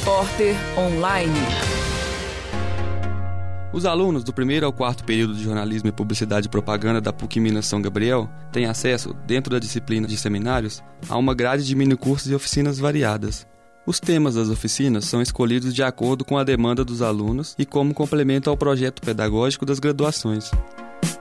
Repórter Online. Os alunos do primeiro ao quarto período de jornalismo e publicidade e propaganda da PUC Minas São Gabriel têm acesso, dentro da disciplina de seminários, a uma grade de minicursos e oficinas variadas. Os temas das oficinas são escolhidos de acordo com a demanda dos alunos e como complemento ao projeto pedagógico das graduações.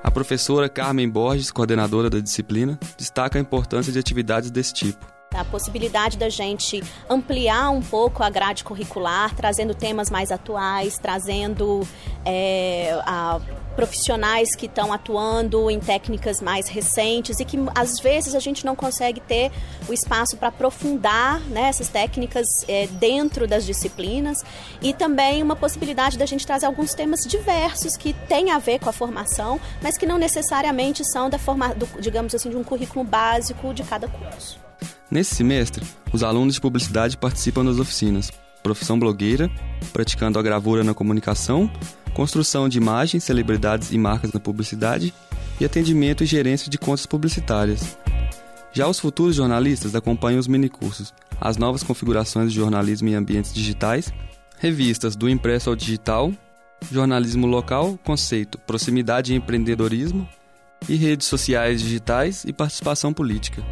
A professora Carmen Borges, coordenadora da disciplina, destaca a importância de atividades desse tipo a possibilidade da gente ampliar um pouco a grade curricular, trazendo temas mais atuais, trazendo é, a, profissionais que estão atuando em técnicas mais recentes e que às vezes a gente não consegue ter o espaço para aprofundar né, essas técnicas é, dentro das disciplinas e também uma possibilidade da gente trazer alguns temas diversos que têm a ver com a formação, mas que não necessariamente são da forma, do, digamos assim, de um currículo básico de cada curso. Nesse semestre, os alunos de publicidade participam das oficinas Profissão Blogueira, praticando a gravura na comunicação, construção de imagens, celebridades e marcas na publicidade e atendimento e gerência de contas publicitárias. Já os futuros jornalistas acompanham os minicursos, as novas configurações de jornalismo em ambientes digitais, revistas do impresso ao digital, jornalismo local, conceito, proximidade e empreendedorismo, e redes sociais digitais e participação política.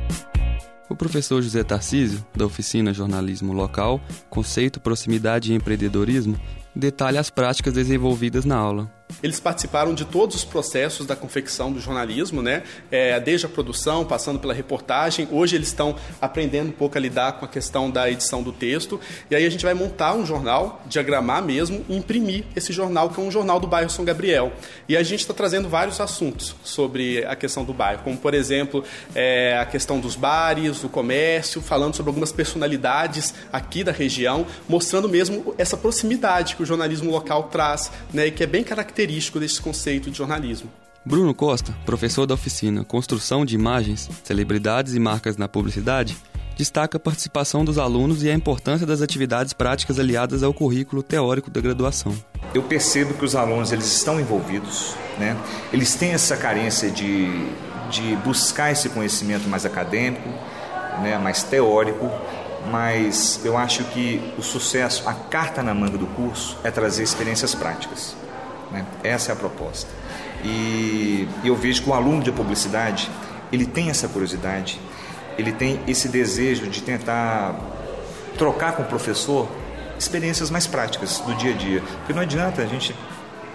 O professor José Tarcísio, da oficina Jornalismo Local, Conceito, Proximidade e Empreendedorismo, detalha as práticas desenvolvidas na aula. Eles participaram de todos os processos da confecção do jornalismo, né? É, desde a produção, passando pela reportagem. Hoje eles estão aprendendo um pouco a lidar com a questão da edição do texto. E aí a gente vai montar um jornal, diagramar mesmo e imprimir esse jornal, que é um jornal do bairro São Gabriel. E a gente está trazendo vários assuntos sobre a questão do bairro, como, por exemplo, é, a questão dos bares, do comércio, falando sobre algumas personalidades aqui da região, mostrando mesmo essa proximidade o jornalismo local traz, né? E que é bem característico desse conceito de jornalismo. Bruno Costa, professor da oficina Construção de Imagens, Celebridades e Marcas na Publicidade, destaca a participação dos alunos e a importância das atividades práticas aliadas ao currículo teórico da graduação. Eu percebo que os alunos eles estão envolvidos, né? eles têm essa carência de, de buscar esse conhecimento mais acadêmico, né? mais teórico, mas eu acho que o sucesso, a carta na manga do curso, é trazer experiências práticas. Né? Essa é a proposta. E eu vejo que o aluno de publicidade, ele tem essa curiosidade, ele tem esse desejo de tentar trocar com o professor experiências mais práticas do dia a dia. Porque não adianta a gente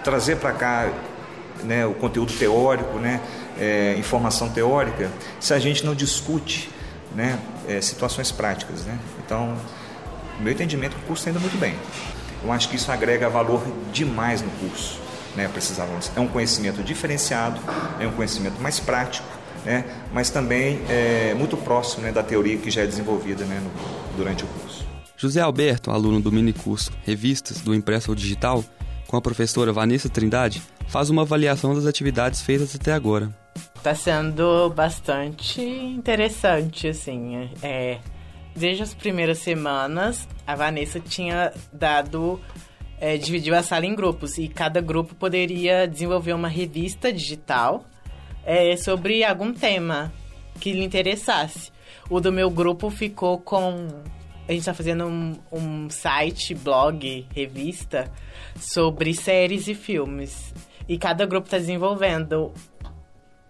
trazer para cá né, o conteúdo teórico, né, é, informação teórica, se a gente não discute né, é, situações práticas. Né? Então, no meu entendimento, o curso está indo muito bem. Eu acho que isso agrega valor demais no curso né, para esses alunos. É um conhecimento diferenciado, é um conhecimento mais prático, né, mas também é muito próximo né, da teoria que já é desenvolvida né, no, durante o curso. José Alberto, aluno do minicurso Revistas do Impresso ao Digital, com a professora Vanessa Trindade, faz uma avaliação das atividades feitas até agora. Está sendo bastante interessante, assim. É, desde as primeiras semanas, a Vanessa tinha dado é, dividiu a sala em grupos e cada grupo poderia desenvolver uma revista digital é, sobre algum tema que lhe interessasse. O do meu grupo ficou com. A gente está fazendo um, um site, blog, revista sobre séries e filmes. E cada grupo está desenvolvendo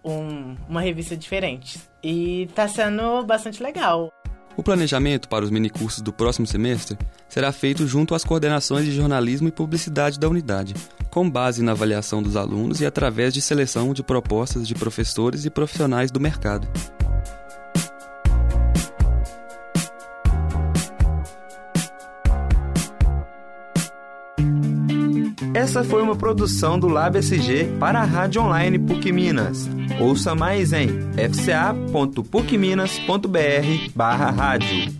um, uma revista diferente. E está sendo bastante legal. O planejamento para os minicursos do próximo semestre será feito junto às coordenações de jornalismo e publicidade da unidade, com base na avaliação dos alunos e através de seleção de propostas de professores e profissionais do mercado. Essa foi uma produção do Lab SG para a Rádio Online PUC Minas. Ouça mais em fca.pucminas.br barra rádio.